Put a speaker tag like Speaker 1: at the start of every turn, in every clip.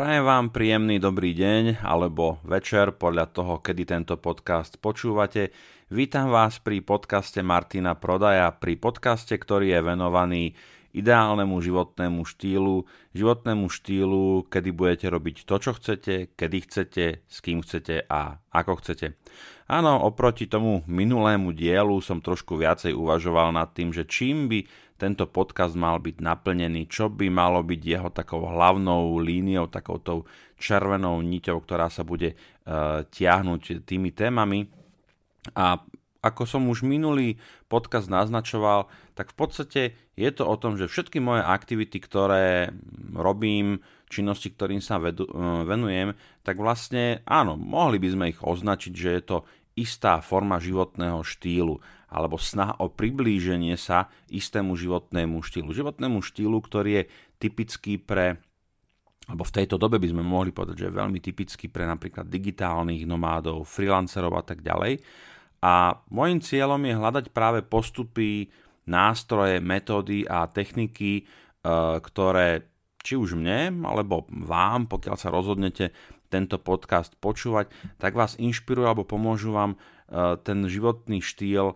Speaker 1: Prajem vám príjemný dobrý deň alebo večer podľa toho, kedy tento podcast počúvate. Vítam vás pri podcaste Martina Prodaja, pri podcaste, ktorý je venovaný ideálnemu životnému štýlu, životnému štýlu, kedy budete robiť to, čo chcete, kedy chcete, s kým chcete a ako chcete. Áno, oproti tomu minulému dielu som trošku viacej uvažoval nad tým, že čím by tento podcast mal byť naplnený, čo by malo byť jeho takou hlavnou líniou, takouto červenou niťou, ktorá sa bude uh, tiahnuť tými témami. A ako som už minulý podcast naznačoval, tak v podstate je to o tom, že všetky moje aktivity, ktoré robím, činnosti, ktorým sa vedu, e, venujem, tak vlastne áno, mohli by sme ich označiť, že je to istá forma životného štýlu alebo snaha o priblíženie sa istému životnému štýlu. Životnému štýlu, ktorý je typický pre alebo v tejto dobe by sme mohli povedať, že je veľmi typický pre napríklad digitálnych nomádov, freelancerov a tak ďalej. A môjim cieľom je hľadať práve postupy, nástroje, metódy a techniky, e, ktoré či už mne, alebo vám, pokiaľ sa rozhodnete tento podcast počúvať, tak vás inšpirujú alebo pomôžu vám ten životný štýl e,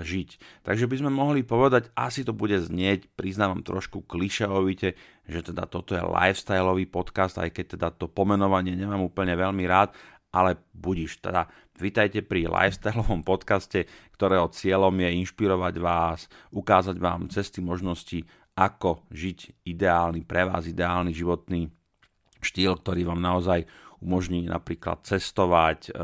Speaker 1: žiť. Takže by sme mohli povedať, asi to bude znieť, priznávam trošku klišeovite, že teda toto je lifestyleový podcast, aj keď teda to pomenovanie nemám úplne veľmi rád, ale budiš, teda Vítajte pri lifestyleovom podcaste, ktorého cieľom je inšpirovať vás, ukázať vám cesty možnosti, ako žiť ideálny pre vás, ideálny životný štýl, ktorý vám naozaj umožní napríklad cestovať, eh,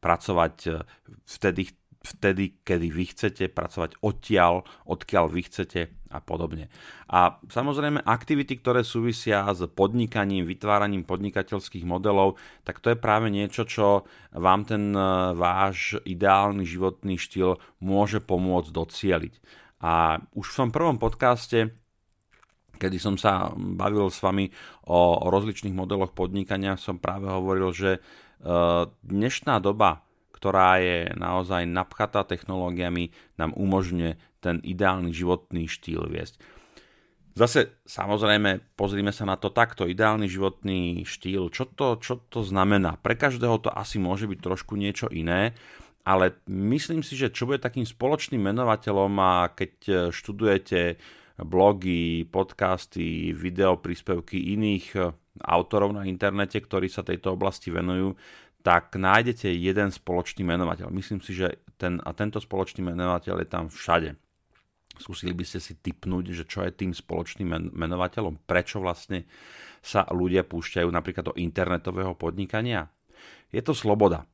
Speaker 1: pracovať eh, vtedy, vtedy, kedy vy chcete, pracovať odtiaľ, odkiaľ vy chcete a podobne. A samozrejme aktivity, ktoré súvisia s podnikaním, vytváraním podnikateľských modelov, tak to je práve niečo, čo vám ten e, váš ideálny životný štýl môže pomôcť docieliť. A už v tom prvom podcaste kedy som sa bavil s vami o, o rozličných modeloch podnikania, som práve hovoril, že e, dnešná doba ktorá je naozaj napchatá technológiami, nám umožňuje ten ideálny životný štýl viesť. Zase, samozrejme, pozrime sa na to takto, ideálny životný štýl, čo to, čo to znamená? Pre každého to asi môže byť trošku niečo iné, ale myslím si, že čo bude takým spoločným menovateľom a keď študujete blogy, podcasty, videopríspevky iných autorov na internete, ktorí sa tejto oblasti venujú, tak nájdete jeden spoločný menovateľ. Myslím si, že ten, a tento spoločný menovateľ je tam všade. Skúsili by ste si typnúť, že čo je tým spoločným menovateľom, prečo vlastne sa ľudia púšťajú napríklad do internetového podnikania. Je to sloboda.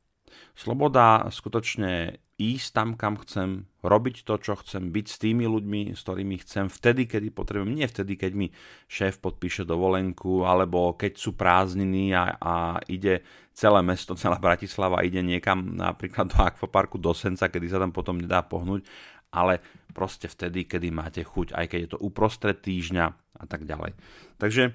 Speaker 1: Sloboda skutočne ísť tam, kam chcem, robiť to, čo chcem, byť s tými ľuďmi, s ktorými chcem, vtedy, kedy potrebujem, nie vtedy, keď mi šéf podpíše dovolenku, alebo keď sú prázdniny a, a ide celé mesto, celá Bratislava ide niekam napríklad do akvaparku do Senca, kedy sa tam potom nedá pohnúť, ale proste vtedy, kedy máte chuť, aj keď je to uprostred týždňa a tak ďalej. Takže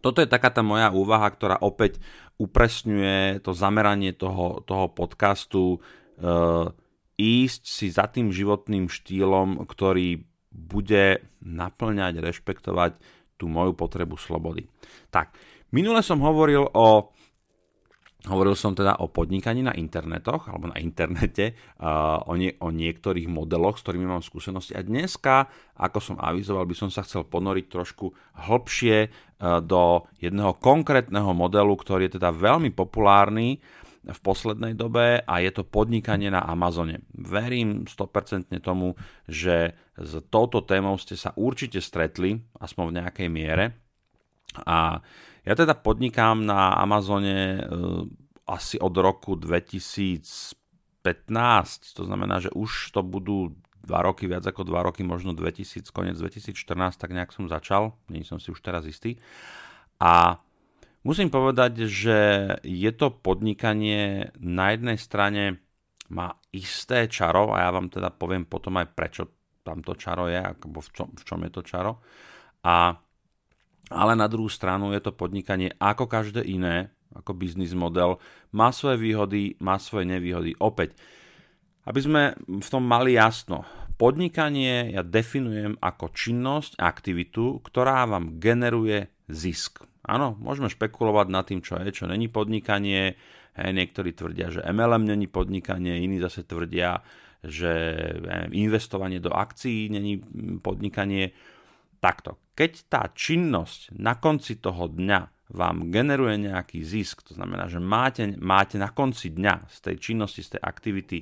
Speaker 1: toto je taká tá moja úvaha, ktorá opäť upresňuje to zameranie toho, toho podcastu, uh, ísť si za tým životným štýlom, ktorý bude naplňať, rešpektovať tú moju potrebu slobody. Tak, minule som hovoril o Hovoril som teda o podnikaní na internetoch alebo na internete, o, nie, o niektorých modeloch, s ktorými mám skúsenosti. A dneska, ako som avizoval, by som sa chcel ponoriť trošku hlbšie uh, do jedného konkrétneho modelu, ktorý je teda veľmi populárny v poslednej dobe a je to podnikanie na Amazone. Verím 100% tomu, že s touto témou ste sa určite stretli, aspoň v nejakej miere. A ja teda podnikám na Amazone uh, asi od roku 2015, to znamená, že už to budú dva roky, viac ako dva roky, možno 2000, koniec 2014, tak nejak som začal, nie som si už teraz istý. A musím povedať, že je to podnikanie na jednej strane má isté čaro a ja vám teda poviem potom aj prečo tam to čaro je, alebo v čom, v čom je to čaro. A ale na druhú stranu je to podnikanie ako každé iné, ako biznis model, má svoje výhody, má svoje nevýhody. Opäť, aby sme v tom mali jasno, podnikanie ja definujem ako činnosť, aktivitu, ktorá vám generuje zisk. Áno, môžeme špekulovať nad tým, čo je, čo není podnikanie. Hej, niektorí tvrdia, že MLM není podnikanie, iní zase tvrdia, že investovanie do akcií není podnikanie. Takto. Keď tá činnosť na konci toho dňa vám generuje nejaký zisk, to znamená, že máte, máte na konci dňa z tej činnosti, z tej aktivity,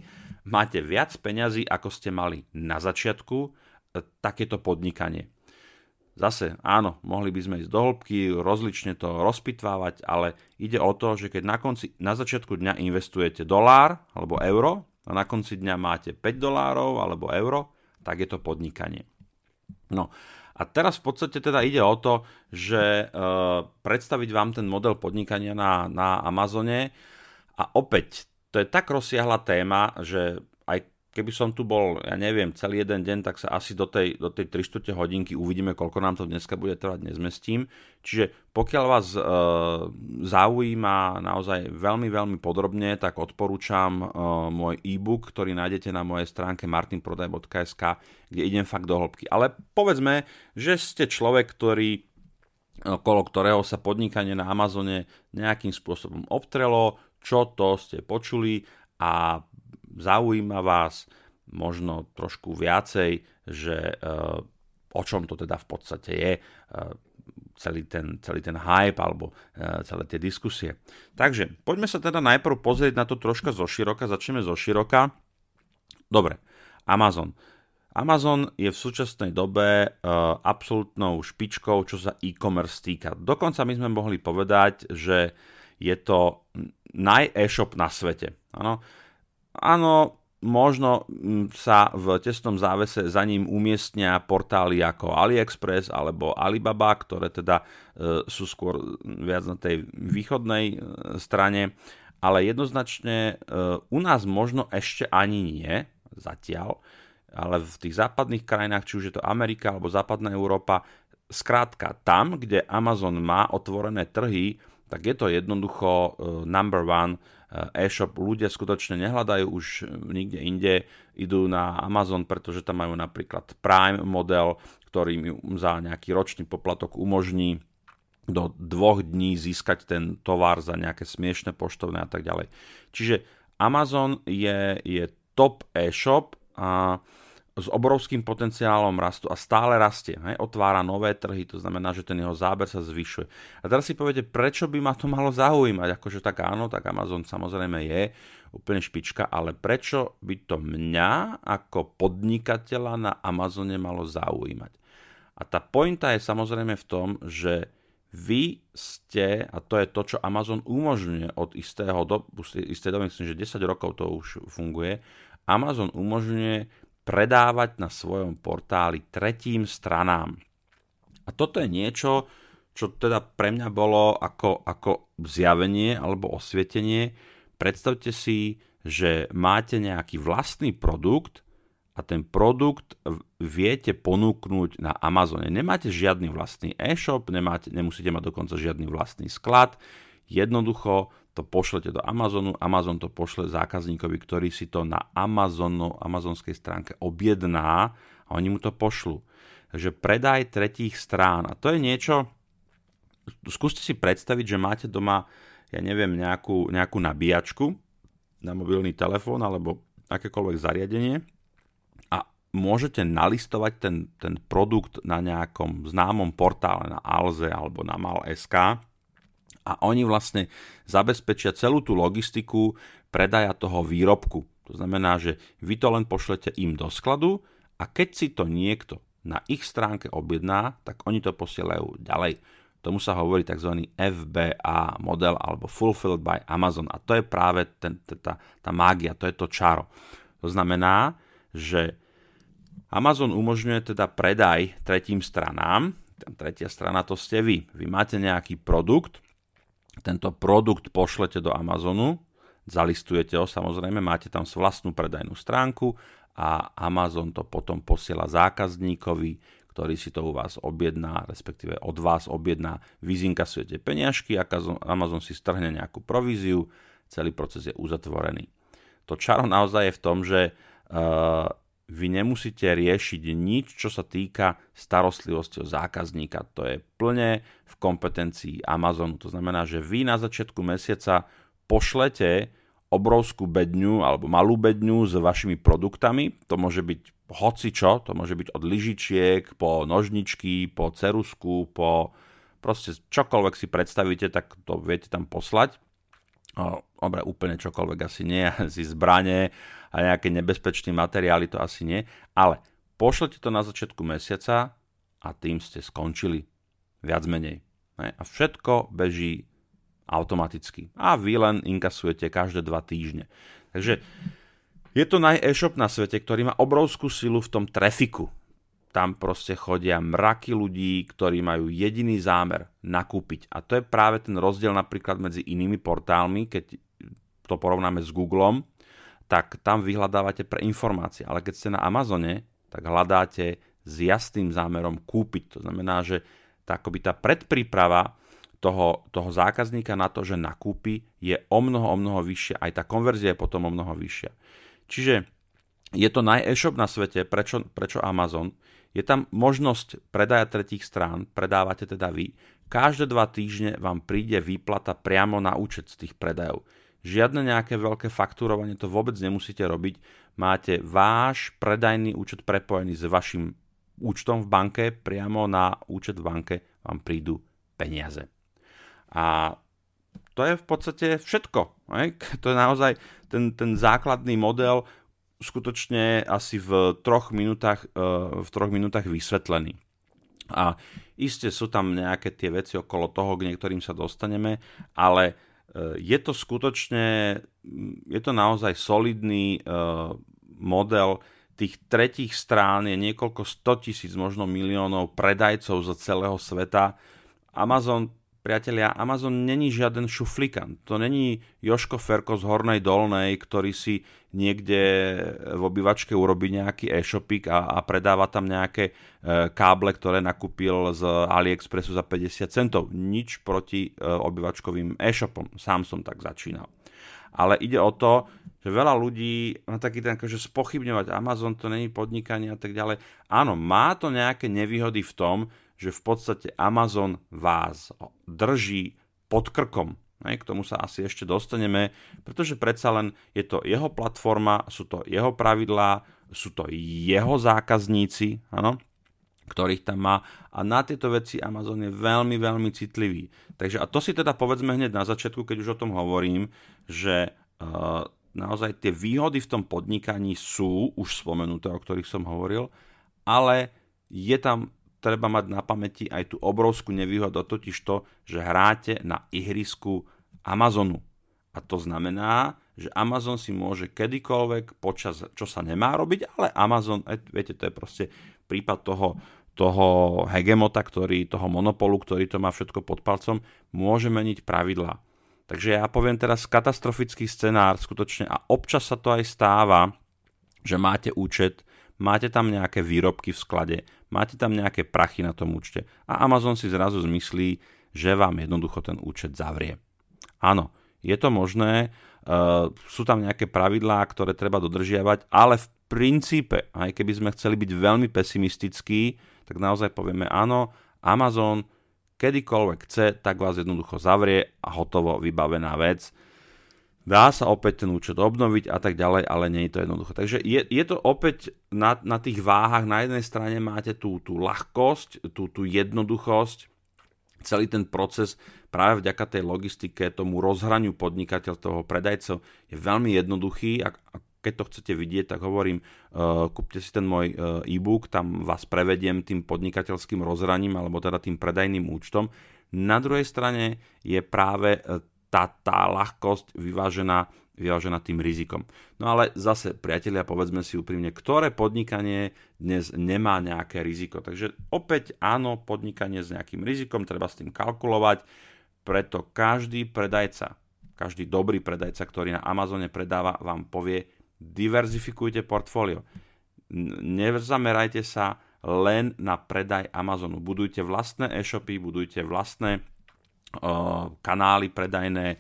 Speaker 1: máte viac peňazí, ako ste mali na začiatku, e, takéto podnikanie. Zase, áno, mohli by sme ísť do hĺbky, rozlične to rozpitvávať, ale ide o to, že keď na, konci, na začiatku dňa investujete dolár alebo euro a na konci dňa máte 5 dolárov alebo euro, tak je to podnikanie. No a teraz v podstate teda ide o to, že e, predstaviť vám ten model podnikania na, na Amazone. A opäť to je tak rozsiahla téma, že keby som tu bol, ja neviem, celý jeden deň, tak sa asi do tej, do tej 3 hodinky uvidíme, koľko nám to dneska bude trvať, nezmestím. Čiže pokiaľ vás e, zaujíma naozaj veľmi, veľmi podrobne, tak odporúčam e, môj e-book, ktorý nájdete na mojej stránke martinprodaj.sk, kde idem fakt do hĺbky. Ale povedzme, že ste človek, ktorý okolo ktorého sa podnikanie na Amazone nejakým spôsobom obtrelo, čo to ste počuli a zaujíma vás možno trošku viacej, že uh, o čom to teda v podstate je uh, celý ten, celý ten hype alebo uh, celé tie diskusie. Takže poďme sa teda najprv pozrieť na to troška zo široka. Začneme zo široka. Dobre, Amazon. Amazon je v súčasnej dobe absolútnou špičkou, čo sa e-commerce týka. Dokonca my sme mohli povedať, že je to naj-e-shop na svete. Ano? Áno, možno mm, sa v tesnom závese za ním umiestnia portály ako AliExpress alebo Alibaba, ktoré teda e, sú skôr viac na tej východnej e, strane, ale jednoznačne e, u nás možno ešte ani nie, zatiaľ, ale v tých západných krajinách, či už je to Amerika alebo západná Európa, skrátka tam, kde Amazon má otvorené trhy, tak je to jednoducho number one e-shop ľudia skutočne nehľadajú už nikde inde, idú na Amazon, pretože tam majú napríklad Prime model, ktorý im za nejaký ročný poplatok umožní do dvoch dní získať ten tovar za nejaké smiešne poštovné a tak ďalej. Čiže Amazon je, je top e-shop a s obrovským potenciálom rastu a stále rastie. Hej? Otvára nové trhy, to znamená, že ten jeho záber sa zvyšuje. A teraz si poviete, prečo by ma to malo zaujímať? Akože tak áno, tak Amazon samozrejme je úplne špička, ale prečo by to mňa ako podnikateľa na Amazone malo zaujímať? A tá pointa je samozrejme v tom, že vy ste, a to je to, čo Amazon umožňuje od istého do, istej doby, myslím, že 10 rokov to už funguje, Amazon umožňuje predávať na svojom portáli tretím stranám. A toto je niečo, čo teda pre mňa bolo ako, ako zjavenie alebo osvietenie. Predstavte si, že máte nejaký vlastný produkt a ten produkt viete ponúknuť na Amazone. Nemáte žiadny vlastný e-shop, nemáte, nemusíte mať dokonca žiadny vlastný sklad. Jednoducho to pošlete do Amazonu, Amazon to pošle zákazníkovi, ktorý si to na Amazonu, amazonskej stránke objedná a oni mu to pošlu. Takže predaj tretích strán. A to je niečo, skúste si predstaviť, že máte doma, ja neviem, nejakú, nejakú nabíjačku na mobilný telefón alebo akékoľvek zariadenie a môžete nalistovať ten, ten produkt na nejakom známom portále, na Alze alebo na Mal.sk a oni vlastne zabezpečia celú tú logistiku predaja toho výrobku. To znamená, že vy to len pošlete im do skladu a keď si to niekto na ich stránke objedná, tak oni to posielajú ďalej. Tomu sa hovorí tzv. FBA model alebo Fulfilled by Amazon a to je práve ten, tá, tá mágia, to je to čaro. To znamená, že Amazon umožňuje teda predaj tretím stranám, tretia strana to ste vy. Vy máte nejaký produkt, tento produkt pošlete do Amazonu, zalistujete ho samozrejme, máte tam vlastnú predajnú stránku a Amazon to potom posiela zákazníkovi, ktorý si to u vás objedná, respektíve od vás objedná, vy zinkasujete peniažky, Amazon si strhne nejakú províziu, celý proces je uzatvorený. To čaro naozaj je v tom, že uh, vy nemusíte riešiť nič, čo sa týka starostlivosti o zákazníka. To je plne v kompetencii Amazonu. To znamená, že vy na začiatku mesiaca pošlete obrovskú bedňu alebo malú bedňu s vašimi produktami. To môže byť hoci čo, to môže byť od lyžičiek po nožničky, po cerusku, po proste čokoľvek si predstavíte, tak to viete tam poslať. Dobre, úplne čokoľvek asi nie, asi zbranie a nejaké nebezpečné materiály to asi nie, ale pošlete to na začiatku mesiaca a tým ste skončili. Viac menej. A všetko beží automaticky. A vy len inkasujete každé dva týždne. Takže je to naj-e-shop na svete, ktorý má obrovskú silu v tom trafiku. Tam proste chodia mraky ľudí, ktorí majú jediný zámer nakúpiť. A to je práve ten rozdiel napríklad medzi inými portálmi, keď to porovnáme s Googlem, tak tam vyhľadávate pre informácie. Ale keď ste na Amazone, tak hľadáte s jasným zámerom kúpiť. To znamená, že tá, akoby tá predpríprava toho, toho zákazníka na to, že nakúpi, je o mnoho, o mnoho vyššia. Aj tá konverzia je potom o mnoho vyššia. Čiže je to naj-e-shop na svete, prečo, prečo Amazon? Je tam možnosť predaja tretích strán, predávate teda vy. Každé dva týždne vám príde výplata priamo na účet z tých predajov. Žiadne nejaké veľké fakturovanie to vôbec nemusíte robiť. Máte váš predajný účet prepojený s vašim účtom v banke, priamo na účet v banke vám prídu peniaze. A to je v podstate všetko. To je naozaj ten, ten základný model skutočne asi v troch minútach, e, v troch minútach vysvetlený. A iste sú tam nejaké tie veci okolo toho, k niektorým sa dostaneme, ale je to skutočne, je to naozaj solidný eh, model tých tretích strán, je niekoľko 100 tisíc, možno miliónov predajcov zo celého sveta. Amazon Priatelia, Amazon není žiaden šuflikant. To není Joško Ferko z Hornej Dolnej, ktorý si niekde v obývačke urobí nejaký e-shopik a, a predáva tam nejaké e, káble, ktoré nakúpil z AliExpressu za 50 centov. Nič proti e, obývačkovým e-shopom. Sám som tak začínal. Ale ide o to, že veľa ľudí má taký ten, akože spochybňovať Amazon, to není podnikanie a tak ďalej. Áno, má to nejaké nevýhody v tom, že v podstate Amazon vás drží pod krkom. K tomu sa asi ešte dostaneme, pretože predsa len je to jeho platforma, sú to jeho pravidlá, sú to jeho zákazníci, ano, ktorých tam má a na tieto veci Amazon je veľmi, veľmi citlivý. Takže a to si teda povedzme hneď na začiatku, keď už o tom hovorím, že uh, naozaj tie výhody v tom podnikaní sú už spomenuté, o ktorých som hovoril, ale je tam treba mať na pamäti aj tú obrovskú nevýhodu, totiž to, že hráte na ihrisku Amazonu. A to znamená, že Amazon si môže kedykoľvek počas, čo sa nemá robiť, ale Amazon, e, viete, to je proste prípad toho, toho hegemota, ktorý, toho monopolu, ktorý to má všetko pod palcom, môže meniť pravidlá. Takže ja poviem teraz katastrofický scenár skutočne a občas sa to aj stáva, že máte účet, máte tam nejaké výrobky v sklade, máte tam nejaké prachy na tom účte a Amazon si zrazu zmyslí, že vám jednoducho ten účet zavrie. Áno, je to možné, uh, sú tam nejaké pravidlá, ktoré treba dodržiavať, ale v princípe, aj keby sme chceli byť veľmi pesimistickí, tak naozaj povieme áno, Amazon kedykoľvek chce, tak vás jednoducho zavrie a hotovo, vybavená vec dá sa opäť ten účet obnoviť a tak ďalej, ale nie je to jednoduché. Takže je, je to opäť na, na tých váhach, na jednej strane máte tú, tú ľahkosť, tú, tú jednoduchosť, celý ten proces práve vďaka tej logistike, tomu rozhraniu podnikateľ toho predajcov je veľmi jednoduchý a, a keď to chcete vidieť, tak hovorím, uh, kúpte si ten môj uh, e-book, tam vás prevediem tým podnikateľským rozhraním alebo teda tým predajným účtom. Na druhej strane je práve uh, tá, tá ľahkosť vyvážená, vyvážená tým rizikom. No ale zase, priatelia, povedzme si úprimne, ktoré podnikanie dnes nemá nejaké riziko. Takže opäť áno, podnikanie s nejakým rizikom, treba s tým kalkulovať, preto každý predajca, každý dobrý predajca, ktorý na Amazone predáva, vám povie, diverzifikujte portfólio. Nezamerajte sa len na predaj Amazonu. Budujte vlastné e-shopy, budujte vlastné kanály predajné,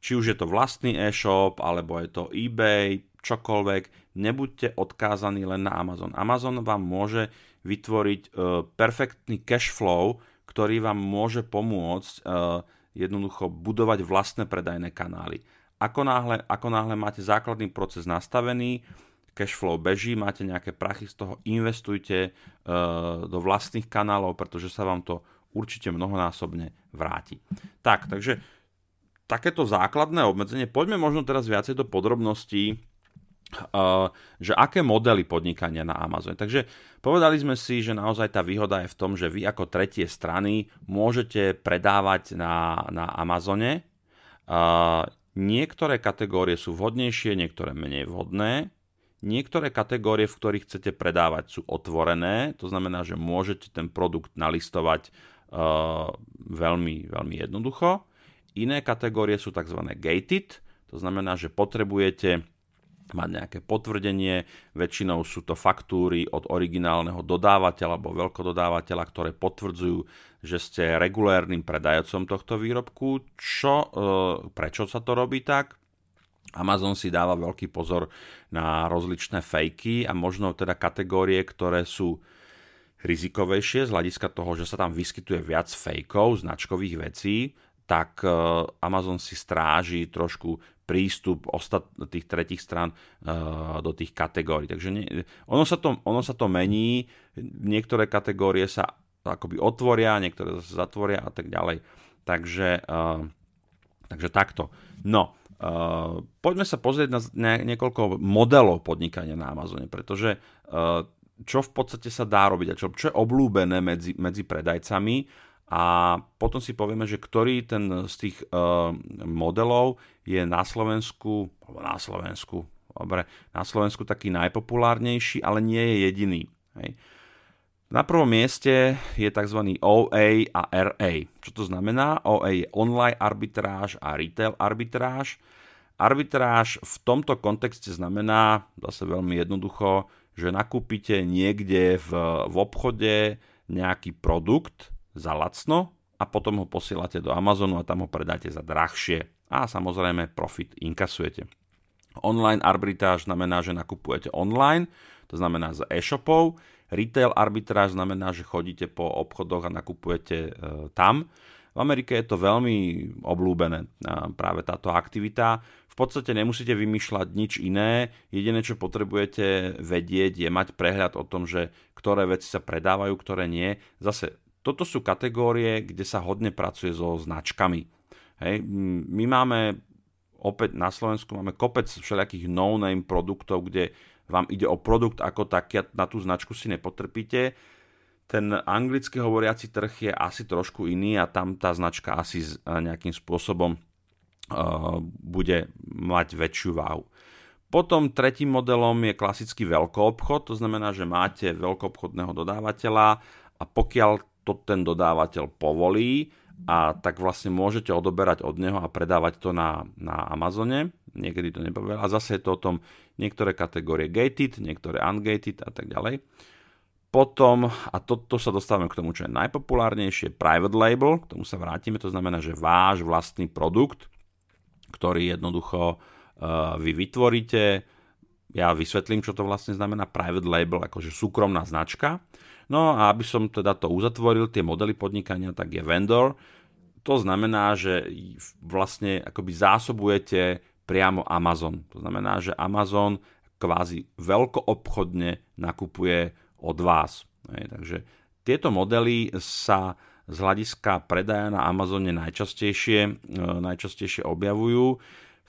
Speaker 1: či už je to vlastný e-shop, alebo je to eBay, čokoľvek, nebuďte odkázaní len na Amazon. Amazon vám môže vytvoriť perfektný cash flow, ktorý vám môže pomôcť jednoducho budovať vlastné predajné kanály. Ako náhle, ako náhle máte základný proces nastavený, cash flow beží, máte nejaké prachy z toho, investujte do vlastných kanálov, pretože sa vám to určite mnohonásobne vráti. Tak, takže takéto základné obmedzenie. Poďme možno teraz viacej do podrobností, uh, že aké modely podnikania na Amazone. Takže povedali sme si, že naozaj tá výhoda je v tom, že vy ako tretie strany môžete predávať na, na Amazone. Uh, niektoré kategórie sú vhodnejšie, niektoré menej vhodné. Niektoré kategórie, v ktorých chcete predávať, sú otvorené, to znamená, že môžete ten produkt nalistovať veľmi, veľmi jednoducho. Iné kategórie sú tzv. gated, to znamená, že potrebujete mať nejaké potvrdenie, väčšinou sú to faktúry od originálneho dodávateľa alebo veľkododávateľa, ktoré potvrdzujú, že ste regulérnym predajacom tohto výrobku. Čo, e, prečo sa to robí tak? Amazon si dáva veľký pozor na rozličné fejky a možno teda kategórie, ktoré sú rizikovejšie z hľadiska toho, že sa tam vyskytuje viac fejkov, značkových vecí, tak e, Amazon si stráži trošku prístup ostat, tých tretich stran uh, do tých kategórií. Takže nie, ono, sa to, ono sa to mení, niektoré kategórie sa akoby otvoria, niektoré zase zatvoria a tak ďalej. Takže, uh, takže takto. No, uh, poďme sa pozrieť na ne, niekoľko modelov podnikania na Amazone, pretože uh, čo v podstate sa dá robiť a čo, čo je oblúbené medzi, medzi predajcami a potom si povieme, že ktorý ten z tých uh, modelov je na Slovensku, alebo na Slovensku, dobre, na Slovensku taký najpopulárnejší, ale nie je jediný. Hej. Na prvom mieste je tzv. OA a RA. Čo to znamená? OA je online arbitráž a retail arbitráž. Arbitráž v tomto kontexte znamená, zase veľmi jednoducho, že nakúpite niekde v, v obchode nejaký produkt, za lacno a potom ho posielate do Amazonu a tam ho predáte za drahšie. A samozrejme profit inkasujete. Online arbitráž znamená, že nakupujete online, to znamená z e-shopov. Retail arbitráž znamená, že chodíte po obchodoch a nakupujete e, tam. V Amerike je to veľmi oblúbené, práve táto aktivita. V podstate nemusíte vymýšľať nič iné, jediné, čo potrebujete vedieť, je mať prehľad o tom, že ktoré veci sa predávajú, ktoré nie. Zase toto sú kategórie, kde sa hodne pracuje so značkami. Hej. My máme opäť na Slovensku máme kopec všelijakých no-name produktov, kde vám ide o produkt ako taký a na tú značku si nepotrpíte. Ten anglicky hovoriaci trh je asi trošku iný a tam tá značka asi nejakým spôsobom bude mať väčšiu váhu. Potom tretím modelom je klasický veľkoobchod, to znamená, že máte veľkoobchodného dodávateľa a pokiaľ to ten dodávateľ povolí a tak vlastne môžete odoberať od neho a predávať to na, na Amazone. Niekedy to nepovie. A zase je to o tom niektoré kategórie gated, niektoré ungated a tak ďalej. Potom, a toto to sa dostávame k tomu, čo je najpopulárnejšie, private label, k tomu sa vrátime, to znamená, že váš vlastný produkt, ktorý jednoducho uh, vy vytvoríte, ja vysvetlím, čo to vlastne znamená private label, akože súkromná značka. No a aby som teda to uzatvoril, tie modely podnikania, tak je vendor. To znamená, že vlastne akoby zásobujete priamo Amazon. To znamená, že Amazon kvázi veľkoobchodne nakupuje od vás. takže tieto modely sa z hľadiska predaja na Amazone najčastejšie, e, najčastejšie objavujú.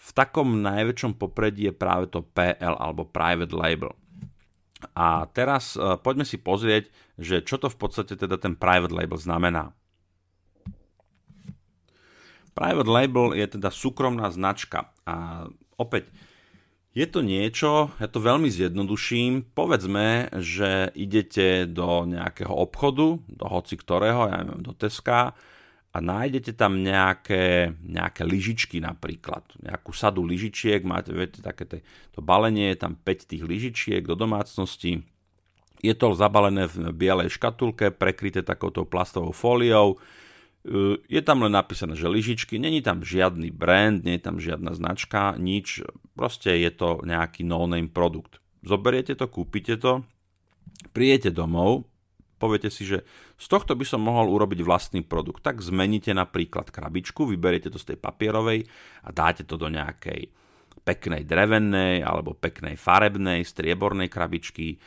Speaker 1: V takom najväčšom popredí je práve to PL alebo Private Label. A teraz uh, poďme si pozrieť, že čo to v podstate teda ten private label znamená. Private label je teda súkromná značka a opäť je to niečo, ja to veľmi zjednoduším, povedzme, že idete do nejakého obchodu, do hoci ktorého, ja neviem, do Teska a nájdete tam nejaké, nejaké lyžičky napríklad, nejakú sadu lyžičiek, máte viete, také te, to balenie, je tam 5 tých lyžičiek do domácnosti, je to zabalené v bielej škatulke, prekryté takouto plastovou fóliou, je tam len napísané, že lyžičky, není tam žiadny brand, nie je tam žiadna značka, nič, Proste je to nejaký no-name produkt. Zoberiete to, kúpite to, prijete domov, poviete si, že z tohto by som mohol urobiť vlastný produkt. Tak zmeníte napríklad krabičku, vyberiete to z tej papierovej a dáte to do nejakej peknej drevenej alebo peknej farebnej, striebornej krabičky, e,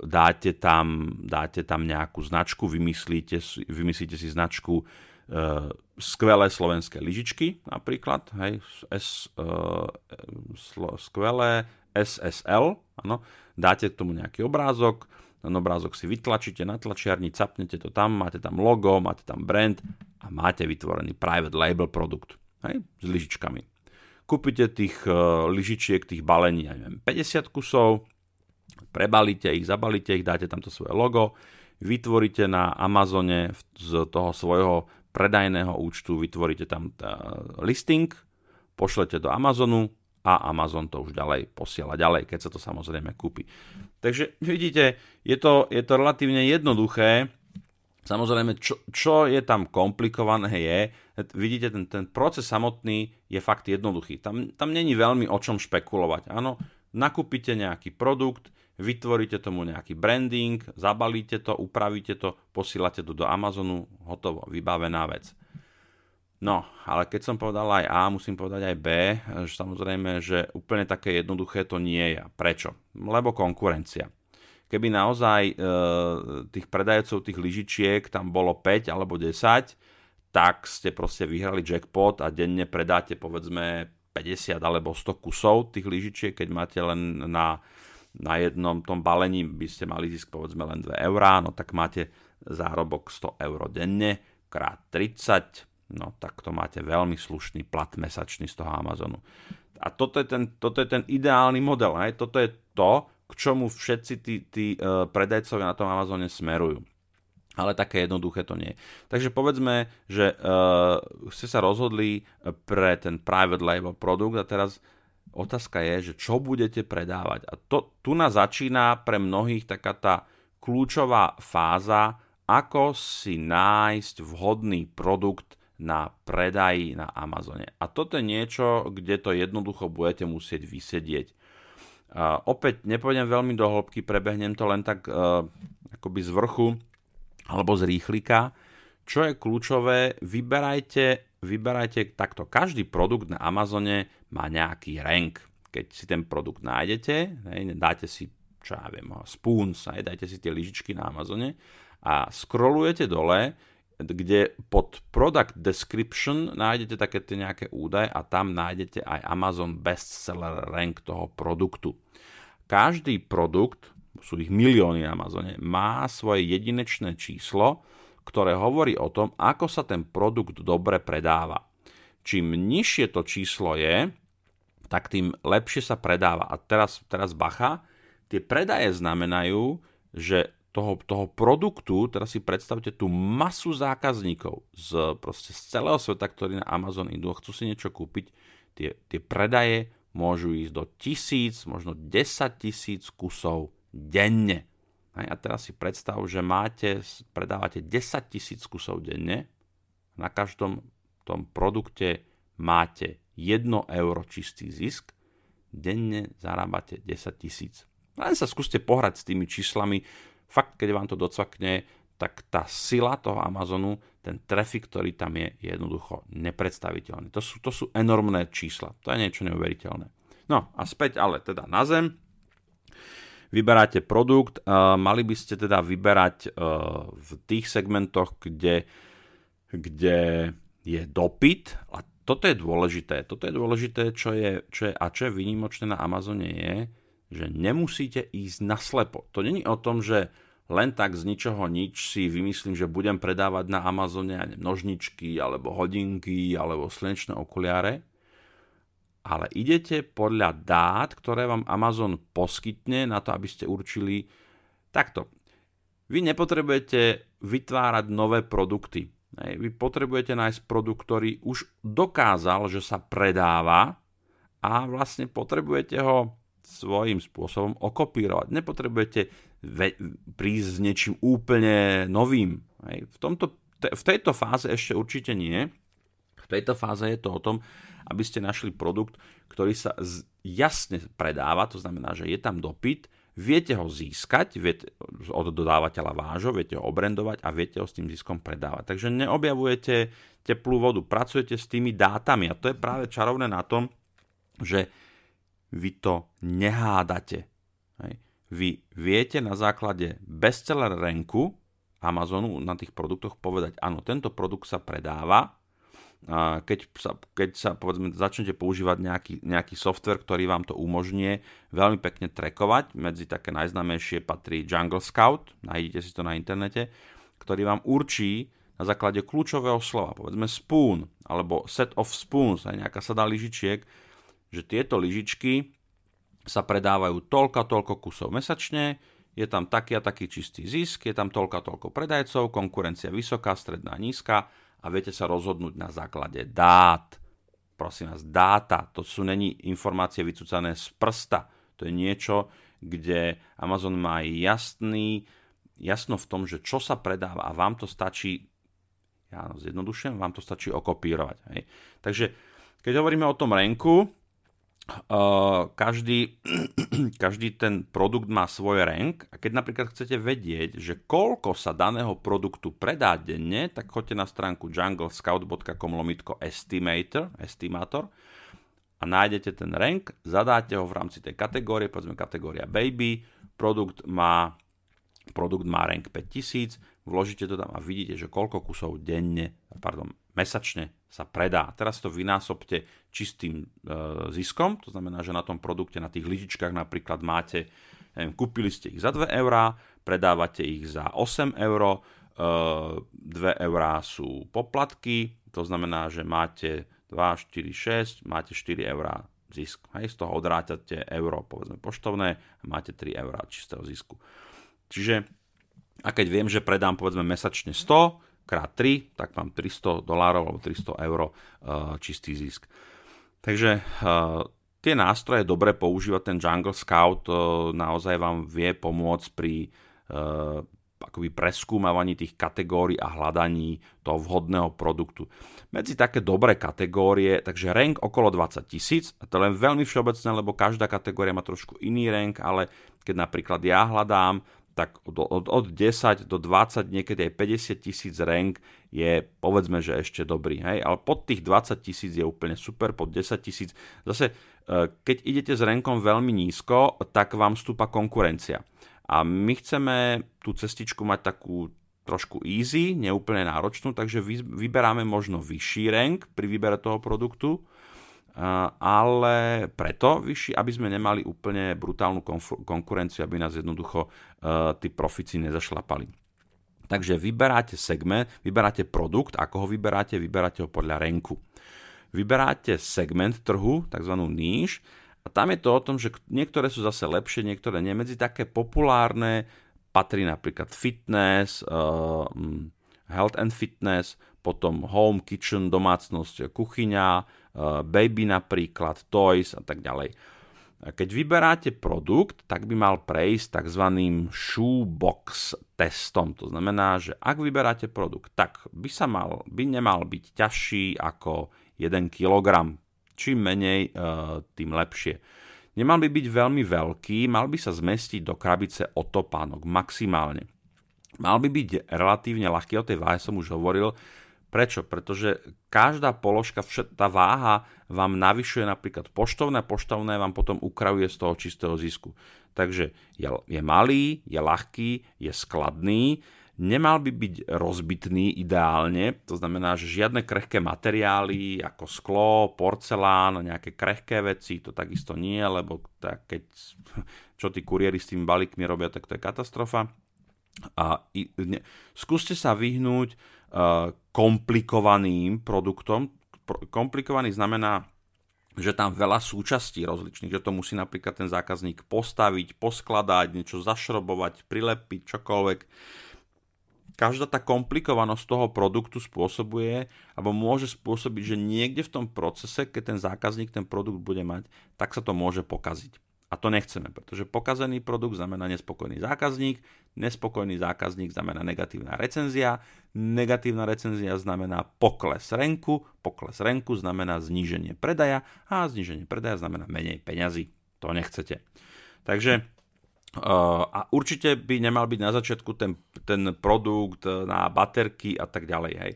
Speaker 1: dáte tam, dáte tam nejakú značku, vymyslíte, vymyslíte si značku e, skvelé slovenské lyžičky napríklad, hej, S, slo, skvelé SSL, ano, dáte k tomu nejaký obrázok, ten obrázok si vytlačíte na tlačiarni, capnete to tam, máte tam logo, máte tam brand a máte vytvorený private label produkt hej, s lyžičkami kúpite tých uh, lyžičiek, tých balení, ja neviem, 50 kusov, prebalíte ich, zabalíte ich, dáte tam to svoje logo, vytvoríte na Amazone z toho svojho predajného účtu, vytvoríte tam uh, listing, pošlete do Amazonu a Amazon to už ďalej posiela ďalej, keď sa to samozrejme kúpi. Takže vidíte, je to, je to relatívne jednoduché, Samozrejme, čo, čo je tam komplikované je, vidíte, ten, ten proces samotný je fakt jednoduchý. Tam, tam není veľmi o čom špekulovať. Áno, nakúpite nejaký produkt, vytvoríte tomu nejaký branding, zabalíte to, upravíte to, posílate to do Amazonu, hotovo, vybavená vec. No, ale keď som povedal aj A, musím povedať aj B, že samozrejme, že úplne také jednoduché to nie je. Prečo? Lebo konkurencia keby naozaj e, tých predajcov tých lyžičiek tam bolo 5 alebo 10, tak ste proste vyhrali jackpot a denne predáte povedzme 50 alebo 100 kusov tých lyžičiek, keď máte len na, na jednom tom balení by ste mali zisk povedzme len 2 eurá, no tak máte zárobok 100 eur denne krát 30, no tak to máte veľmi slušný plat mesačný z toho Amazonu. A toto je ten, toto je ten ideálny model. Hej? Toto je to, k čomu všetci tí, tí uh, predajcovia na tom Amazone smerujú. Ale také jednoduché to nie. Takže povedzme, že uh, ste sa rozhodli pre ten private label produkt a teraz otázka je, že čo budete predávať. A to, tu nás začína pre mnohých taká tá kľúčová fáza, ako si nájsť vhodný produkt na predaji na Amazone. A toto je niečo, kde to jednoducho budete musieť vysedieť. Uh, opäť nepôjdem veľmi do hĺbky, prebehnem to len tak uh, akoby z vrchu alebo z rýchlika. Čo je kľúčové, vyberajte, vyberajte takto. Každý produkt na Amazone má nejaký rank. Keď si ten produkt nájdete, hej, dáte si, čo ja viem, spoons, dajte si tie lyžičky na Amazone a scrollujete dole, kde pod product description nájdete také tie nejaké údaje a tam nájdete aj Amazon bestseller rank toho produktu. Každý produkt, sú ich milióny na Amazone, má svoje jedinečné číslo, ktoré hovorí o tom, ako sa ten produkt dobre predáva. Čím nižšie to číslo je, tak tým lepšie sa predáva. A teraz, teraz bacha, tie predaje znamenajú, že toho, toho produktu, teraz si predstavte tú masu zákazníkov z, proste z celého sveta, ktorí na Amazon idú a chcú si niečo kúpiť, tie, tie predaje môžu ísť do tisíc, možno 10 tisíc kusov denne. A teraz si predstav, že máte, predávate 10 tisíc kusov denne, na každom tom produkte máte 1 euro čistý zisk, denne zarábate 10 tisíc. Len sa skúste pohrať s tými číslami, fakt, keď vám to docvakne, tak tá sila toho Amazonu, ten trafik, ktorý tam je, je jednoducho nepredstaviteľný. To sú, to sú enormné čísla. To je niečo neuveriteľné. No a späť ale teda na zem. Vyberáte produkt, mali by ste teda vyberať uh, v tých segmentoch, kde, kde je dopyt a toto je dôležité. Toto je dôležité, čo je, čo je, a čo je výnimočné na Amazone je, že nemusíte ísť naslepo. To není o tom, že len tak z ničoho nič si vymyslím, že budem predávať na Amazone neviem, nožničky, alebo hodinky, alebo slnečné okuliare, ale idete podľa dát, ktoré vám Amazon poskytne na to, aby ste určili takto. Vy nepotrebujete vytvárať nové produkty. Vy potrebujete nájsť produkt, ktorý už dokázal, že sa predáva a vlastne potrebujete ho svojím spôsobom okopírovať. Nepotrebujete prísť s niečím úplne novým. V, tomto, v tejto fáze ešte určite nie. V tejto fáze je to o tom, aby ste našli produkt, ktorý sa jasne predáva, to znamená, že je tam dopyt, viete ho získať viete, od dodávateľa vážo, viete ho obrendovať a viete ho s tým ziskom predávať. Takže neobjavujete teplú vodu, pracujete s tými dátami a to je práve čarovné na tom, že vy to nehádate. Hej. Vy viete na základe bestseller ranku Amazonu na tých produktoch povedať, áno, tento produkt sa predáva, keď sa, keď sa povedzme, začnete používať nejaký, nejaký software, ktorý vám to umožní veľmi pekne trekovať, medzi také najznámejšie patrí Jungle Scout, nájdete si to na internete, ktorý vám určí na základe kľúčového slova, povedzme spoon, alebo set of spoons, aj nejaká sada lyžičiek, že tieto lyžičky sa predávajú toľko toľko kusov mesačne, je tam taký a taký čistý zisk, je tam toľko toľko predajcov, konkurencia vysoká, stredná, nízka a viete sa rozhodnúť na základe dát. Prosím vás, dáta, to sú není informácie vycúcané z prsta. To je niečo, kde Amazon má jasný, jasno v tom, že čo sa predáva a vám to stačí, ja zjednodušujem, vám to stačí okopírovať. Hej. Takže keď hovoríme o tom renku, každý, každý ten produkt má svoj rank a keď napríklad chcete vedieť, že koľko sa daného produktu predá denne, tak choďte na stránku junglescout.com lomitko estimator, estimator a nájdete ten rank, zadáte ho v rámci tej kategórie, povedzme kategória baby, produkt má, produkt má rank 5000, vložíte to tam a vidíte, že koľko kusov denne, pardon, mesačne sa predá. Teraz to vynásobte čistým e, ziskom, to znamená, že na tom produkte, na tých lyžičkách napríklad máte, neviem, kúpili ste ich za 2 eurá, predávate ich za 8 eur, e, 2 eurá sú poplatky, to znamená, že máte 2, 4, 6, máte 4 eurá zisk. Hej, z toho odrátate euro, povedzme poštovné, a máte 3 eurá čistého zisku. Čiže, a keď viem, že predám povedzme mesačne 100, krát 3, tak mám 300 dolárov alebo 300 eur uh, čistý zisk. Takže uh, tie nástroje je dobre používať, ten Jungle Scout uh, naozaj vám vie pomôcť pri akoby preskúmavaní tých kategórií a hľadaní toho vhodného produktu. Medzi také dobré kategórie, takže rank okolo 20 tisíc, a to len veľmi všeobecné, lebo každá kategória má trošku iný rank, ale keď napríklad ja hľadám tak od, od, od 10 do 20, niekedy aj 50 tisíc rank je povedzme, že ešte dobrý. Hej? Ale pod tých 20 tisíc je úplne super, pod 10 tisíc. Zase, e, keď idete s rankom veľmi nízko, tak vám stúpa konkurencia. A my chceme tú cestičku mať takú trošku easy, neúplne náročnú, takže vyberáme možno vyšší rank pri výbere toho produktu, ale preto vyšší, aby sme nemali úplne brutálnu konkurenciu, aby nás jednoducho tí profici nezašlapali. Takže vyberáte segment, vyberáte produkt, ako ho vyberáte, vyberáte ho podľa renku. Vyberáte segment trhu, tzv. níž, a tam je to o tom, že niektoré sú zase lepšie, niektoré nie. Medzi také populárne patrí napríklad fitness, uh, health and fitness, potom home, kitchen, domácnosť, kuchyňa, baby napríklad, toys a tak ďalej. Keď vyberáte produkt, tak by mal prejsť tzv. shoebox testom. To znamená, že ak vyberáte produkt, tak by, sa mal, by nemal byť ťažší ako 1 kg. Čím menej, eh, tým lepšie. Nemal by byť veľmi veľký, mal by sa zmestiť do krabice o topánok maximálne. Mal by byť relatívne ľahký, o tej váhe som už hovoril, Prečo? Pretože každá položka, tá váha vám navyšuje napríklad poštovné, poštovné vám potom ukravuje z toho čistého zisku. Takže je, je malý, je ľahký, je skladný, nemal by byť rozbitný ideálne, to znamená, že žiadne krehké materiály ako sklo, porcelán, nejaké krehké veci, to takisto nie, lebo tak keď, čo tí kuriéri s tými balíkmi robia, tak to je katastrofa. A ne, skúste sa vyhnúť komplikovaným produktom. Komplikovaný znamená, že tam veľa súčastí rozličných, že to musí napríklad ten zákazník postaviť, poskladať, niečo zašrobovať, prilepiť, čokoľvek. Každá tá komplikovanosť toho produktu spôsobuje, alebo môže spôsobiť, že niekde v tom procese, keď ten zákazník ten produkt bude mať, tak sa to môže pokaziť. A to nechceme, pretože pokazený produkt znamená nespokojný zákazník, nespokojný zákazník znamená negatívna recenzia, negatívna recenzia znamená pokles renku, pokles renku znamená zníženie predaja a zníženie predaja znamená menej peňazí. To nechcete. Takže uh, a určite by nemal byť na začiatku ten, ten produkt na baterky a tak ďalej. Hej.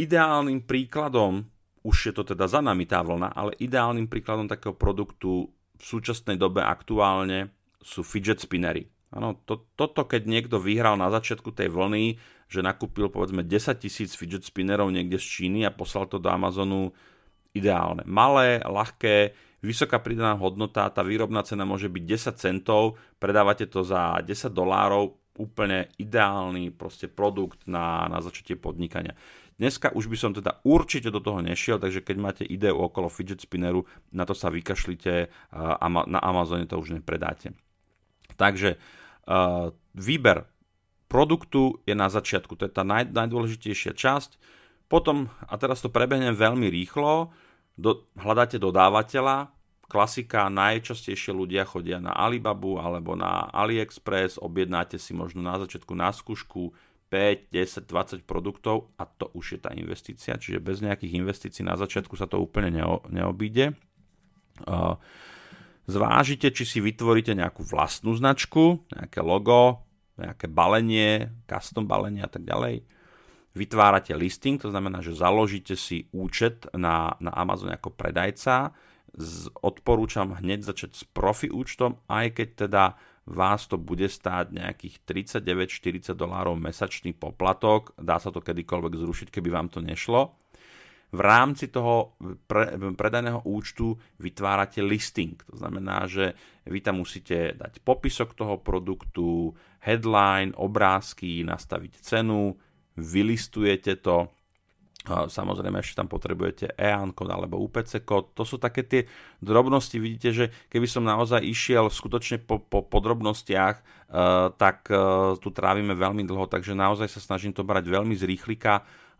Speaker 1: Ideálnym príkladom, už je to teda za nami tá vlna, ale ideálnym príkladom takého produktu v súčasnej dobe aktuálne sú fidget spinnery. Ano, to, toto keď niekto vyhral na začiatku tej vlny, že nakúpil povedzme 10 tisíc fidget spinnerov niekde z Číny a poslal to do Amazonu, ideálne. Malé, ľahké, vysoká pridaná hodnota, tá výrobná cena môže byť 10 centov, predávate to za 10 dolárov, úplne ideálny proste produkt na, na začatie podnikania. Dneska už by som teda určite do toho nešiel, takže keď máte ideu okolo fidget spinneru, na to sa vykašlite a na Amazone to už nepredáte. Takže výber produktu je na začiatku, to je tá naj, najdôležitejšia časť. Potom, a teraz to prebehnem veľmi rýchlo, do, hľadáte dodávateľa, klasika, najčastejšie ľudia chodia na Alibabu alebo na AliExpress, objednáte si možno na začiatku na skúšku 5, 10, 20 produktov a to už je tá investícia, čiže bez nejakých investícií na začiatku sa to úplne neo, neobíde. Zvážite, či si vytvoríte nejakú vlastnú značku, nejaké logo, nejaké balenie, custom balenie a tak ďalej. Vytvárate listing, to znamená, že založíte si účet na, na Amazon ako predajca. Z, odporúčam hneď začať s profi účtom, aj keď teda vás to bude stáť nejakých 39-40 dolárov mesačný poplatok. Dá sa to kedykoľvek zrušiť, keby vám to nešlo. V rámci toho pre, predaného účtu vytvárate listing. To znamená, že vy tam musíte dať popisok toho produktu, headline, obrázky, nastaviť cenu, vylistujete to, Samozrejme, ešte tam potrebujete EAN kód alebo UPC kód. To sú také tie drobnosti. Vidíte, že keby som naozaj išiel skutočne po, po podrobnostiach, uh, tak uh, tu trávime veľmi dlho, takže naozaj sa snažím to brať veľmi z.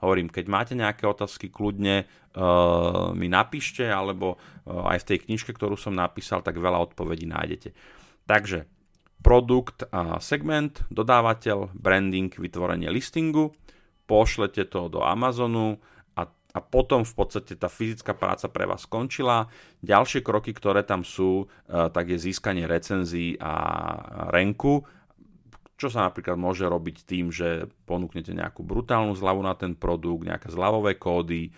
Speaker 1: Hovorím, keď máte nejaké otázky, kľudne uh, mi napíšte, alebo aj v tej knižke, ktorú som napísal, tak veľa odpovedí nájdete. Takže produkt a segment, dodávateľ, branding, vytvorenie listingu pošlete to do Amazonu a, a potom v podstate tá fyzická práca pre vás skončila. Ďalšie kroky, ktoré tam sú, e, tak je získanie recenzií a renku, čo sa napríklad môže robiť tým, že ponúknete nejakú brutálnu zľavu na ten produkt, nejaké zľavové kódy, e,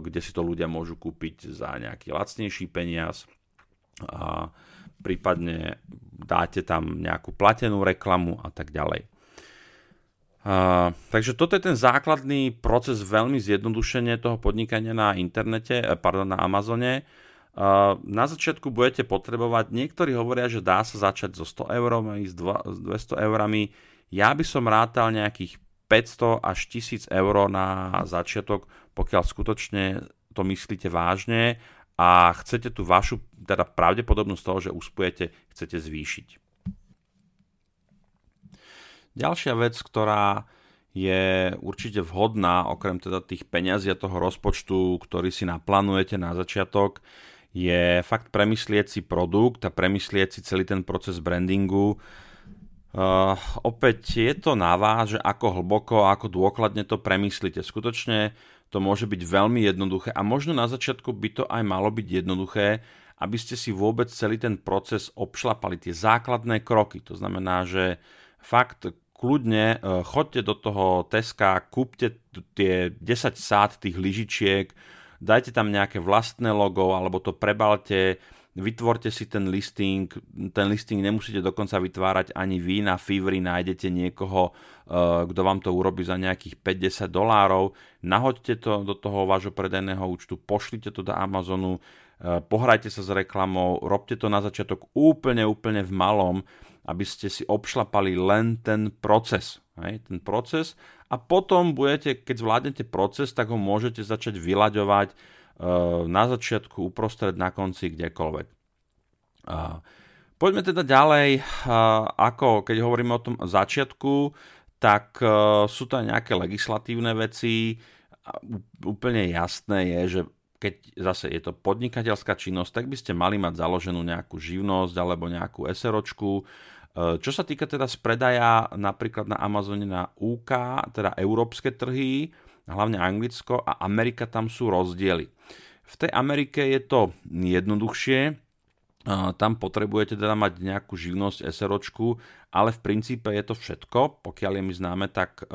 Speaker 1: kde si to ľudia môžu kúpiť za nejaký lacnejší peniaz. A prípadne dáte tam nejakú platenú reklamu a tak ďalej. Takže toto je ten základný proces veľmi zjednodušenie toho podnikania na internete, eh, pardon, na Amazone. Uh, na začiatku budete potrebovať, niektorí hovoria, že dá sa začať so 100 eurami, s 200 eurami. Ja by som rátal nejakých 500 až 1000 eur na začiatok, pokiaľ skutočne to myslíte vážne a chcete tú vašu teda pravdepodobnosť toho, že uspujete, chcete zvýšiť. Ďalšia vec, ktorá je určite vhodná, okrem teda tých peňazí a toho rozpočtu, ktorý si naplánujete na začiatok, je fakt premyslieť si produkt a premyslieť si celý ten proces brandingu. Uh, opäť je to na vás, že ako hlboko, ako dôkladne to premyslíte. Skutočne to môže byť veľmi jednoduché a možno na začiatku by to aj malo byť jednoduché, aby ste si vôbec celý ten proces obšlapali, tie základné kroky. To znamená, že fakt kľudne e, chodte do toho Teska, kúpte tie 10 sád tých lyžičiek, dajte tam nejaké vlastné logo alebo to prebalte, vytvorte si ten listing, ten listing nemusíte dokonca vytvárať ani vy, na Fiverr nájdete niekoho, e, kto vám to urobí za nejakých 50 dolárov, nahoďte to do toho vášho predajného účtu, pošlite to do Amazonu, pohrajte sa s reklamou, robte to na začiatok úplne, úplne v malom, aby ste si obšlapali len ten proces. Hej, ten proces a potom budete, keď zvládnete proces, tak ho môžete začať vyľaďovať uh, na začiatku, uprostred, na konci, kdekoľvek. Uh, poďme teda ďalej, ako keď hovoríme o tom začiatku, tak sú to aj nejaké legislatívne veci. Úplne jasné je, že keď zase je to podnikateľská činnosť, tak by ste mali mať založenú nejakú živnosť alebo nejakú SROčku. E, čo sa týka teda spredaja napríklad na Amazone na UK, teda európske trhy, hlavne Anglicko a Amerika, tam sú rozdiely. V tej Amerike je to jednoduchšie, e, tam potrebujete teda mať nejakú živnosť SROčku, ale v princípe je to všetko. Pokiaľ je mi známe, tak e,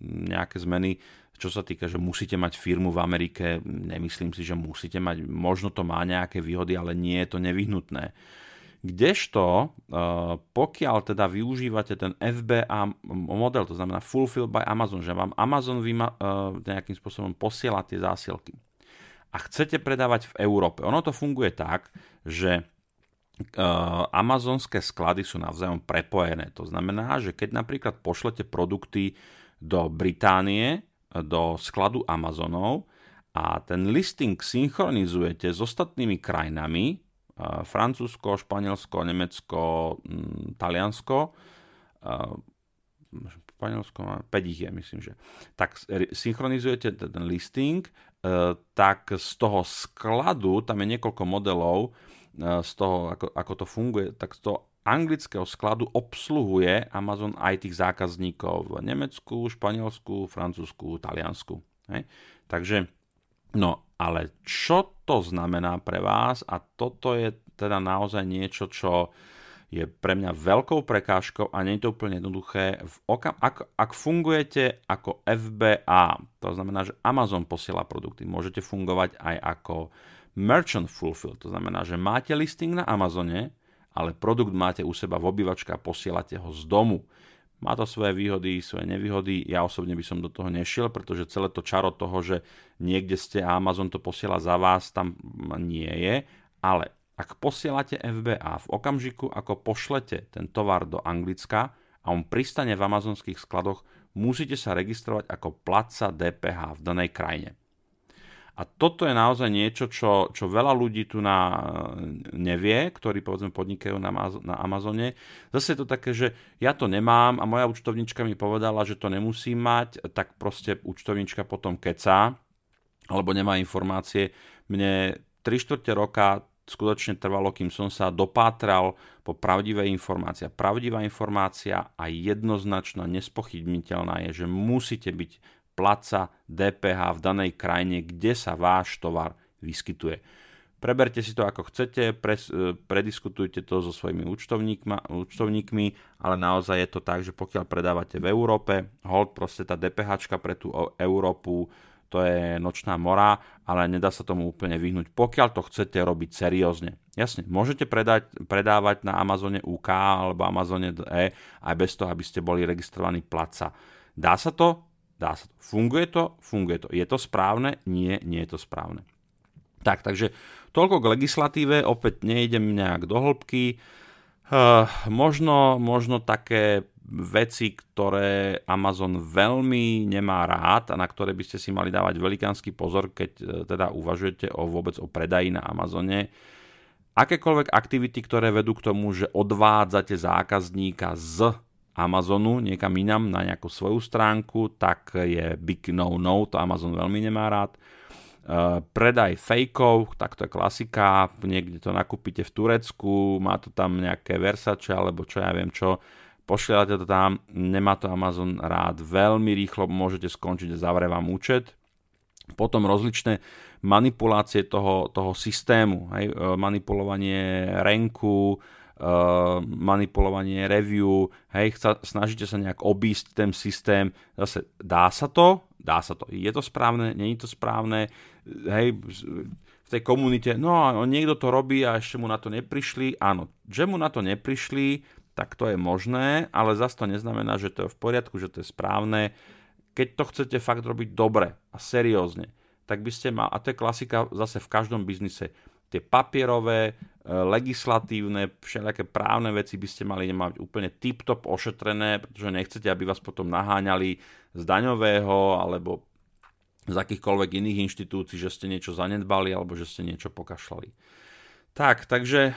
Speaker 1: nejaké zmeny čo sa týka, že musíte mať firmu v Amerike, nemyslím si, že musíte mať, možno to má nejaké výhody, ale nie je to nevyhnutné. Kdežto, eh, pokiaľ teda využívate ten FBA model, to znamená Fulfilled by Amazon, že vám Amazon vyma, eh, nejakým spôsobom posiela tie zásielky a chcete predávať v Európe, ono to funguje tak, že eh, amazonské sklady sú navzájom prepojené. To znamená, že keď napríklad pošlete produkty do Británie, do skladu Amazonov a ten listing synchronizujete s ostatnými krajinami, Francúzsko, Španielsko, Nemecko, Taliansko, Španielsko, 5 ich je, myslím, že. Tak synchronizujete ten listing, e, tak z toho skladu, tam je niekoľko modelov, e, z toho, ako, ako to funguje, tak z toho anglického skladu obsluhuje Amazon aj tých zákazníkov v Nemecku, Španielsku, Francúzsku, Taliansku. Hej? Takže, no ale čo to znamená pre vás a toto je teda naozaj niečo, čo je pre mňa veľkou prekážkou a nie je to úplne jednoduché. V okam- ak, ak fungujete ako FBA, to znamená, že Amazon posiela produkty, môžete fungovať aj ako Merchant Fulfill, to znamená, že máte listing na Amazone, ale produkt máte u seba v obývačke a posielate ho z domu. Má to svoje výhody, svoje nevýhody. Ja osobne by som do toho nešiel, pretože celé to čaro toho, že niekde ste a Amazon to posiela za vás, tam nie je. Ale ak posielate FBA v okamžiku, ako pošlete ten tovar do Anglicka a on pristane v amazonských skladoch, musíte sa registrovať ako platca DPH v danej krajine. A toto je naozaj niečo, čo, čo veľa ľudí tu na, nevie, ktorí povedzme podnikajú na, na Amazone. Zase je to také, že ja to nemám a moja účtovnička mi povedala, že to nemusím mať, tak proste účtovnička potom kecá, alebo nemá informácie. Mne 3 čtvrte roka skutočne trvalo, kým som sa dopátral po pravdivej informácii. Pravdivá informácia a jednoznačná, nespochybniteľná je, že musíte byť placa DPH v danej krajine, kde sa váš tovar vyskytuje. Preberte si to ako chcete, pres, e, prediskutujte to so svojimi účtovníkmi, ale naozaj je to tak, že pokiaľ predávate v Európe, hold proste tá DPH pre tú Európu, to je nočná mora, ale nedá sa tomu úplne vyhnúť, pokiaľ to chcete robiť seriózne. Jasne, môžete predať, predávať na Amazone UK alebo Amazone E aj bez toho, aby ste boli registrovaní placa. Dá sa to? Dá sa to. Funguje to? Funguje to. Je to správne? Nie, nie je to správne. Tak, takže toľko k legislatíve, opäť nejdem nejak do hĺbky. Uh, možno, možno také veci, ktoré Amazon veľmi nemá rád a na ktoré by ste si mali dávať velikánsky pozor, keď uh, teda uvažujete o vôbec o predaji na Amazone. Akékoľvek aktivity, ktoré vedú k tomu, že odvádzate zákazníka z Amazonu niekam inam na nejakú svoju stránku, tak je big no-no, to Amazon veľmi nemá rád. Uh, predaj fejkov, tak to je klasika, niekde to nakúpite v Turecku, má to tam nejaké Versace alebo čo ja viem čo, pošliate to tam, nemá to Amazon rád, veľmi rýchlo môžete skončiť zavre vám účet. Potom rozličné manipulácie toho, toho systému, hej, e, manipulovanie renku, manipulovanie review, hej, chca, snažíte sa nejak obísť ten systém, zase dá sa to, dá sa to, je to správne, je to správne, hej, v tej komunite, no niekto to robí a ešte mu na to neprišli, áno, že mu na to neprišli, tak to je možné, ale zase to neznamená, že to je v poriadku, že to je správne, keď to chcete fakt robiť dobre a seriózne, tak by ste mal, a to je klasika zase v každom biznise, tie papierové, legislatívne, všelijaké právne veci by ste mali mať úplne tip-top ošetrené, pretože nechcete, aby vás potom naháňali z daňového alebo z akýchkoľvek iných inštitúcií, že ste niečo zanedbali alebo že ste niečo pokašľali. Tak, takže e,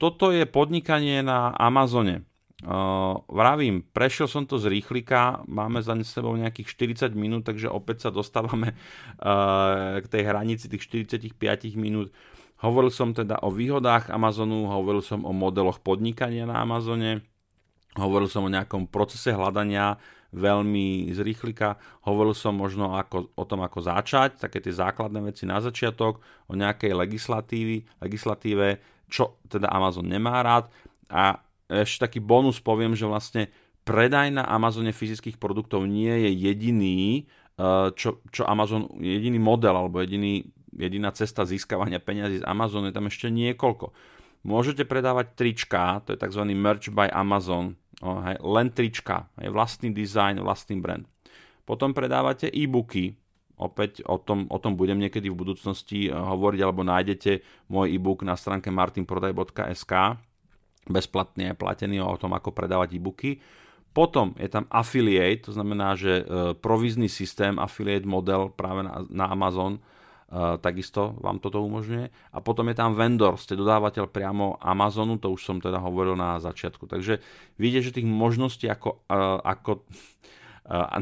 Speaker 1: toto je podnikanie na Amazone. Uh, vravím, prešiel som to z rýchlika, máme za sebou nejakých 40 minút, takže opäť sa dostávame k tej hranici tých 45 minút. Hovoril som teda o výhodách Amazonu, hovoril som o modeloch podnikania na Amazone, hovoril som o nejakom procese hľadania veľmi z rýchlika, hovoril som možno ako, o tom, ako začať, také tie základné veci na začiatok, o nejakej legislatíve, čo teda Amazon nemá rád. A ešte taký bonus poviem, že vlastne predaj na Amazone fyzických produktov nie je jediný, eh, čo, čo Amazon, jediný model alebo jediný, jediná cesta získavania peniazy z Amazonu, je tam ešte niekoľko. Môžete predávať trička, to je tzv. merch by Amazon, len trička, hej, vlastný design, vlastný brand. Potom predávate e-booky, opäť o tom, o tom budem niekedy v budúcnosti eh, hovoriť, alebo nájdete môj e-book na stránke martinprodaj.sk, bezplatný aj platený o tom, ako predávať e-booky. Potom je tam affiliate, to znamená, že e, provizný systém, affiliate model práve na, na Amazon, takisto vám toto umožňuje. A potom je tam vendor, ste dodávateľ priamo Amazonu, to už som teda hovoril na začiatku. Takže vidíte, že tých možností ako, e, ako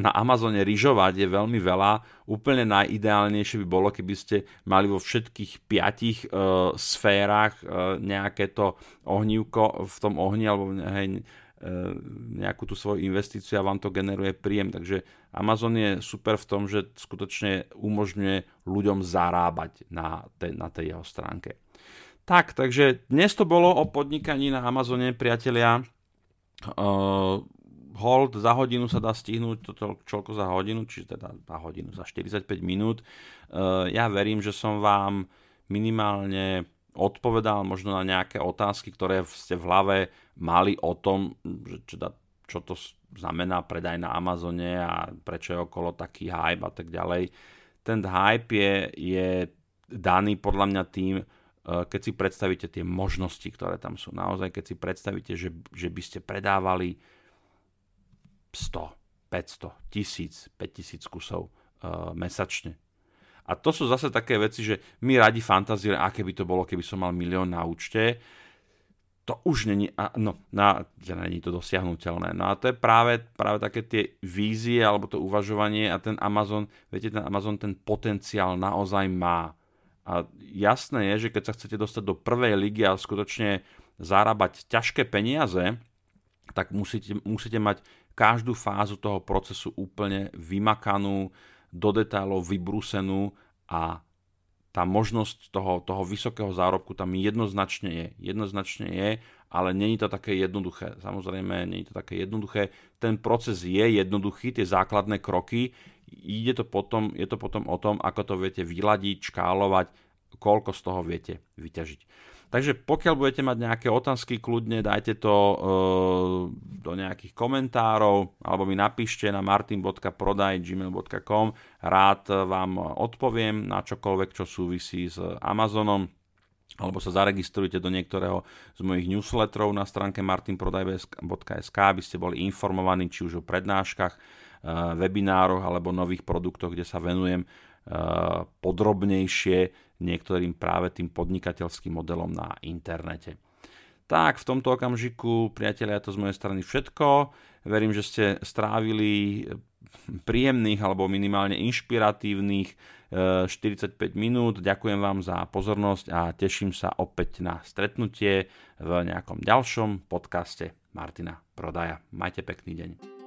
Speaker 1: na Amazone ryžovať je veľmi veľa. Úplne najideálnejšie by bolo, keby ste mali vo všetkých piatich uh, sférach uh, nejaké to ohnívko v tom ohni alebo hej, nejakú tú svoju investíciu a vám to generuje príjem. Takže Amazon je super v tom, že skutočne umožňuje ľuďom zarábať na tej, na tej jeho stránke. Tak, takže dnes to bolo o podnikaní na Amazone, priatelia. Uh, hold za hodinu sa dá stihnúť toto čoľko za hodinu, čiže teda za hodinu, za 45 minút. Eh, ja verím, že som vám minimálne odpovedal možno na nejaké otázky, ktoré ste v hlave mali o tom, že teda, čo to znamená predaj na Amazone a prečo je okolo taký hype a tak ďalej. Ten hype je, je daný podľa mňa tým, eh, keď si predstavíte tie možnosti, ktoré tam sú. Naozaj, keď si predstavíte, že, že by ste predávali 100, 500, 1000, 5000 kusov uh, mesačne. A to sú zase také veci, že my radi fantazírujeme, aké by to bolo, keby som mal milión na účte. To už není, no, na, není to dosiahnutelné. No a to je práve, práve také tie vízie alebo to uvažovanie a ten Amazon, viete, ten Amazon ten potenciál naozaj má. A jasné je, že keď sa chcete dostať do prvej ligy a skutočne zarábať ťažké peniaze, tak musíte, musíte mať každú fázu toho procesu úplne vymakanú, do detailov vybrúsenú a tá možnosť toho, toho vysokého zárobku tam jednoznačne je. Jednoznačne je, ale není to také jednoduché. Samozrejme, není to také jednoduché. Ten proces je jednoduchý, tie základné kroky. Ide to potom, je to potom o tom, ako to viete vyladiť, škálovať, koľko z toho viete vyťažiť. Takže pokiaľ budete mať nejaké otázky, kľudne dajte to e, do nejakých komentárov alebo mi napíšte na martin.prodaj.gmail.com rád vám odpoviem na čokoľvek, čo súvisí s Amazonom alebo sa zaregistrujte do niektorého z mojich newsletterov na stránke martinprodaj.sk, aby ste boli informovaní či už o prednáškach, webinároch alebo nových produktoch, kde sa venujem. Eh, podrobnejšie niektorým práve tým podnikateľským modelom na internete. Tak, v tomto okamžiku, priatelia, to z mojej strany všetko. Verím, že ste strávili príjemných alebo minimálne inšpiratívnych 45 eh, minút. Ďakujem vám za pozornosť a teším sa opäť na stretnutie v nejakom ďalšom podcaste Martina Prodaja. Majte pekný deň.